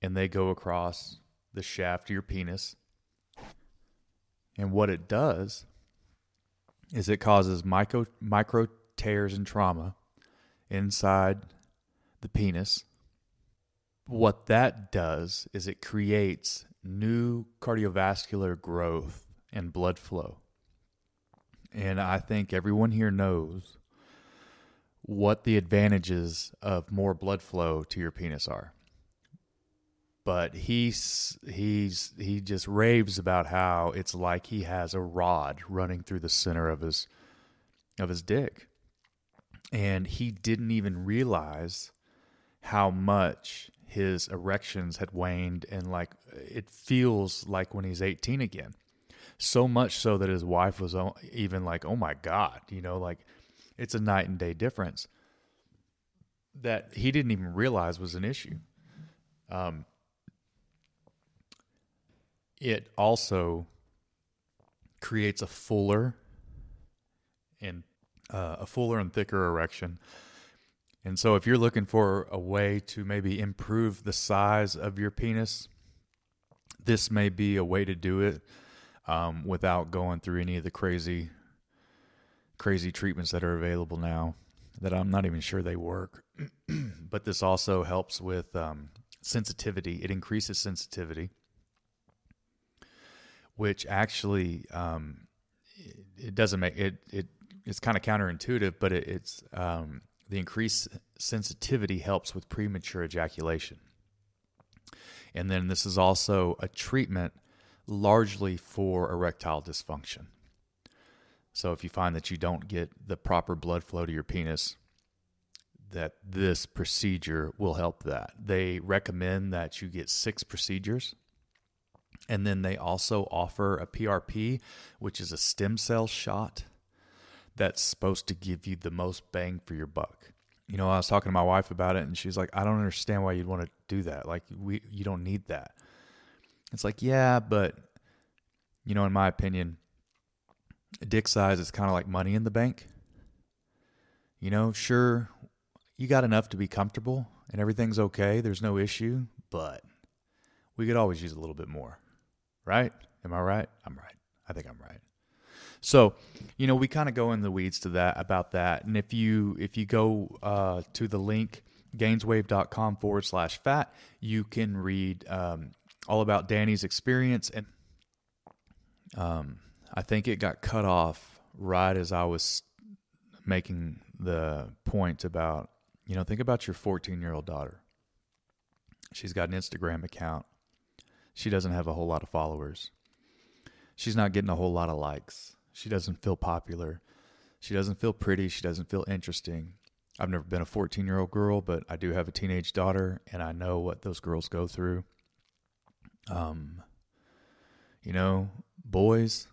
and they go across the shaft of your penis. And what it does is it causes micro, micro tears and trauma inside the penis. What that does is it creates new cardiovascular growth and blood flow. And I think everyone here knows what the advantages of more blood flow to your penis are. But he's he's he just raves about how it's like he has a rod running through the center of his of his dick. And he didn't even realize how much his erections had waned and like it feels like when he's 18 again. So much so that his wife was even like oh my god you know like it's a night and day difference that he didn't even realize was an issue. Um it also creates a fuller and uh, a fuller and thicker erection and so, if you're looking for a way to maybe improve the size of your penis, this may be a way to do it um, without going through any of the crazy, crazy treatments that are available now. That I'm not even sure they work. but this also helps with um, sensitivity. It increases sensitivity, which actually um, it, doesn't make it. It it's kind of counterintuitive, but it, it's um, the increased sensitivity helps with premature ejaculation. And then this is also a treatment largely for erectile dysfunction. So if you find that you don't get the proper blood flow to your penis, that this procedure will help that. They recommend that you get six procedures. And then they also offer a PRP, which is a stem cell shot that's supposed to give you the most bang for your buck. You know, I was talking to my wife about it and she's like, I don't understand why you'd want to do that. Like we you don't need that. It's like, yeah, but you know, in my opinion, dick size is kind of like money in the bank. You know, sure, you got enough to be comfortable and everything's okay. There's no issue, but we could always use a little bit more, right? Am I right? I'm right. I think I'm right. So, you know, we kind of go in the weeds to that about that. And if you if you go uh, to the link gainswave.com forward slash fat, you can read um, all about Danny's experience. And um, I think it got cut off right as I was making the point about you know, think about your 14 year old daughter. She's got an Instagram account. She doesn't have a whole lot of followers. She's not getting a whole lot of likes. She doesn't feel popular. She doesn't feel pretty. She doesn't feel interesting. I've never been a 14 year old girl, but I do have a teenage daughter, and I know what those girls go through. Um, you know, boys,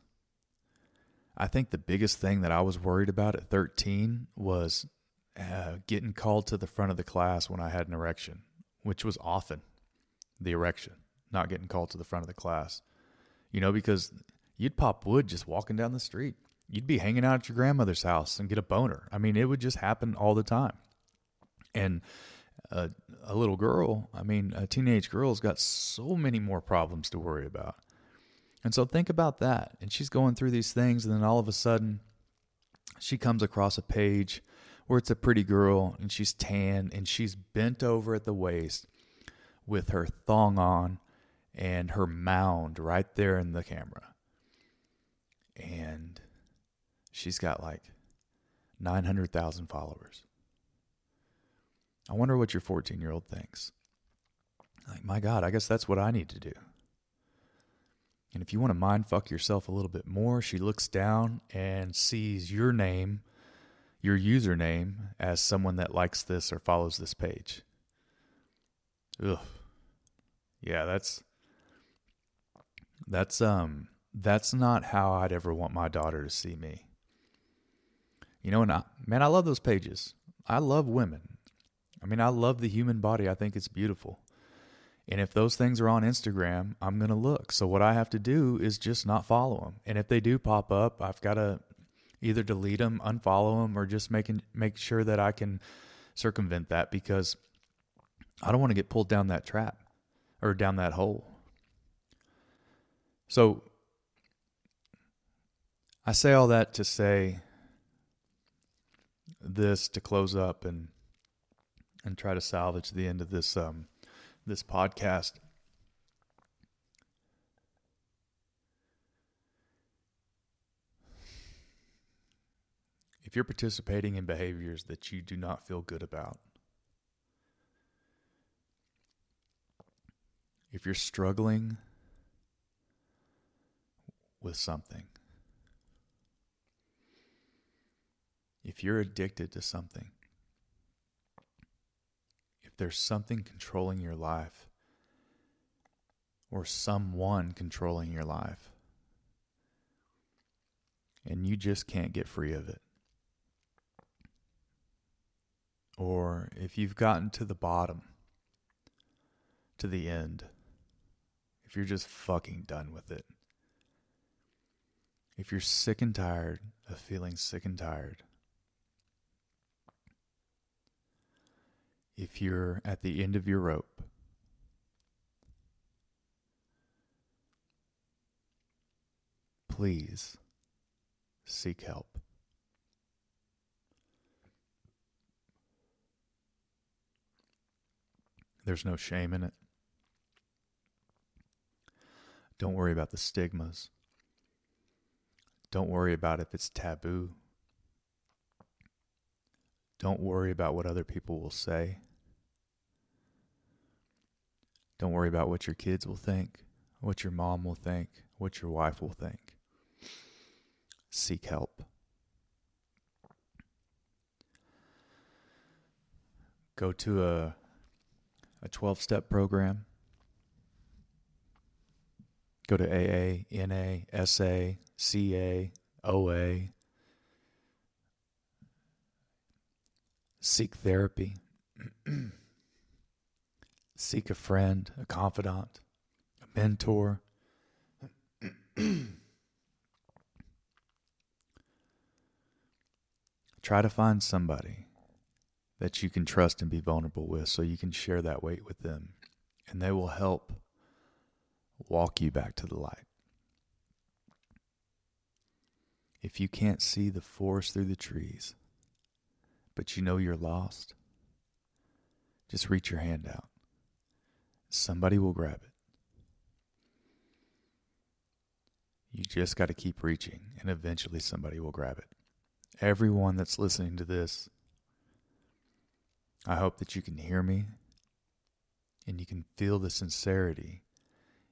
I think the biggest thing that I was worried about at 13 was uh, getting called to the front of the class when I had an erection, which was often the erection, not getting called to the front of the class. You know, because you'd pop wood just walking down the street. You'd be hanging out at your grandmother's house and get a boner. I mean, it would just happen all the time. And a, a little girl, I mean, a teenage girl's got so many more problems to worry about. And so think about that. And she's going through these things, and then all of a sudden, she comes across a page where it's a pretty girl and she's tan and she's bent over at the waist with her thong on and her mound right there in the camera. And she's got like 900,000 followers. I wonder what your 14 year old thinks. Like, my God, I guess that's what I need to do. And if you want to mind fuck yourself a little bit more, she looks down and sees your name your username as someone that likes this or follows this page. Ugh. Yeah, that's that's um that's not how I'd ever want my daughter to see me. You know, and I, man, I love those pages. I love women. I mean, I love the human body. I think it's beautiful. And if those things are on Instagram, I'm going to look. So what I have to do is just not follow them. And if they do pop up, I've got to either delete them, unfollow them, or just making make sure that I can circumvent that because I don't want to get pulled down that trap or down that hole. So I say all that to say this to close up and and try to salvage the end of this um, this podcast. if you're participating in behaviors that you do not feel good about, if you're struggling with something, if you're addicted to something, if there's something controlling your life or someone controlling your life, and you just can't get free of it, or if you've gotten to the bottom, to the end, if you're just fucking done with it, if you're sick and tired of feeling sick and tired, if you're at the end of your rope. Please seek help. There's no shame in it. Don't worry about the stigmas. Don't worry about if it's taboo don't worry about what other people will say. Don't worry about what your kids will think, what your mom will think, what your wife will think. Seek help. Go to a a 12 step program. Go to AA, NA, SA, CA, OA. Seek therapy. Seek a friend, a confidant, a mentor. Try to find somebody that you can trust and be vulnerable with so you can share that weight with them and they will help walk you back to the light. If you can't see the forest through the trees, but you know you're lost, just reach your hand out. Somebody will grab it. You just got to keep reaching, and eventually somebody will grab it. Everyone that's listening to this, I hope that you can hear me and you can feel the sincerity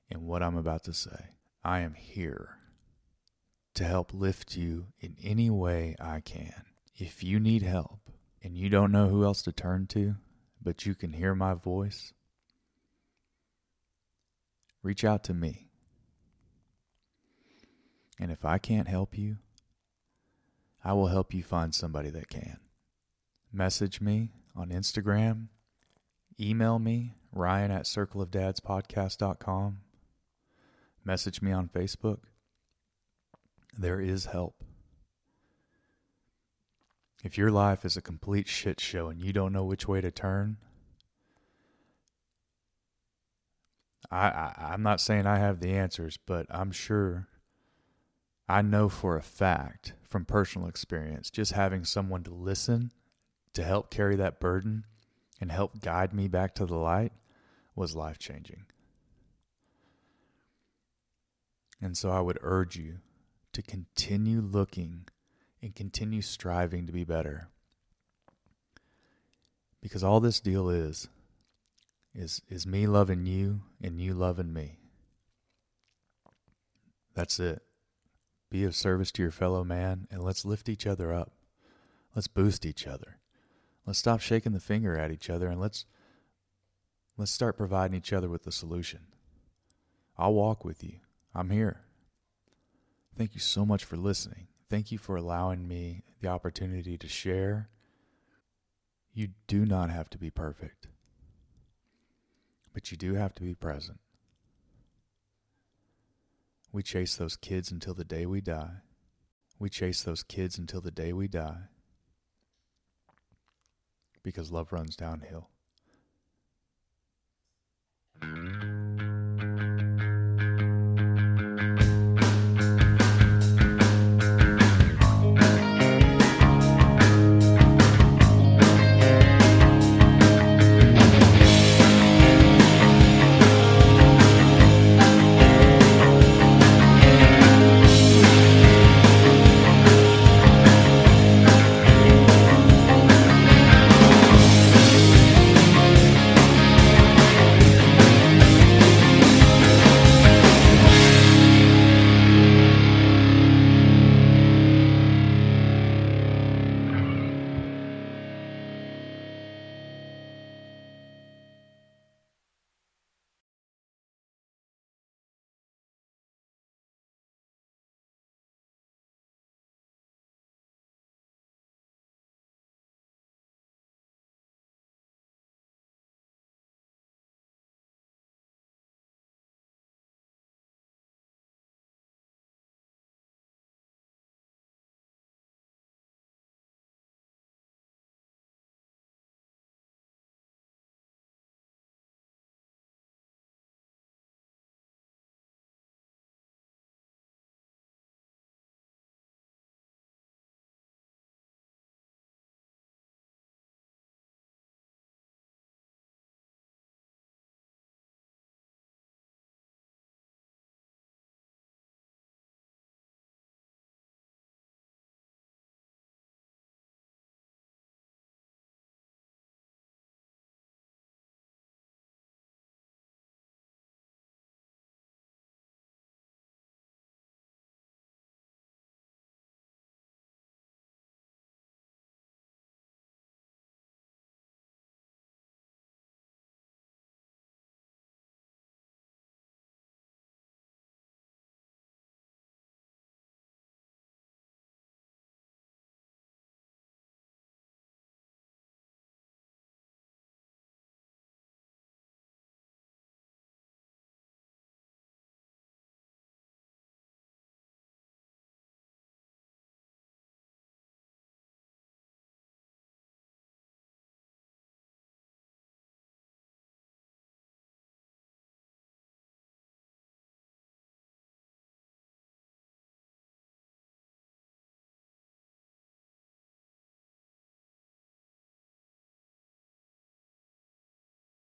in what I'm about to say. I am here to help lift you in any way I can. If you need help and you don't know who else to turn to, but you can hear my voice, reach out to me. And if I can't help you, I will help you find somebody that can. Message me on Instagram, email me, ryan at circleofdadspodcast.com, message me on Facebook. There is help. If your life is a complete shit show and you don't know which way to turn, I, I I'm not saying I have the answers, but I'm sure I know for a fact from personal experience just having someone to listen to help carry that burden and help guide me back to the light was life changing. And so I would urge you to continue looking and continue striving to be better. Because all this deal is is is me loving you and you loving me. That's it. Be of service to your fellow man and let's lift each other up. Let's boost each other. Let's stop shaking the finger at each other and let's let's start providing each other with the solution. I'll walk with you. I'm here. Thank you so much for listening. Thank you for allowing me the opportunity to share. You do not have to be perfect, but you do have to be present. We chase those kids until the day we die. We chase those kids until the day we die because love runs downhill.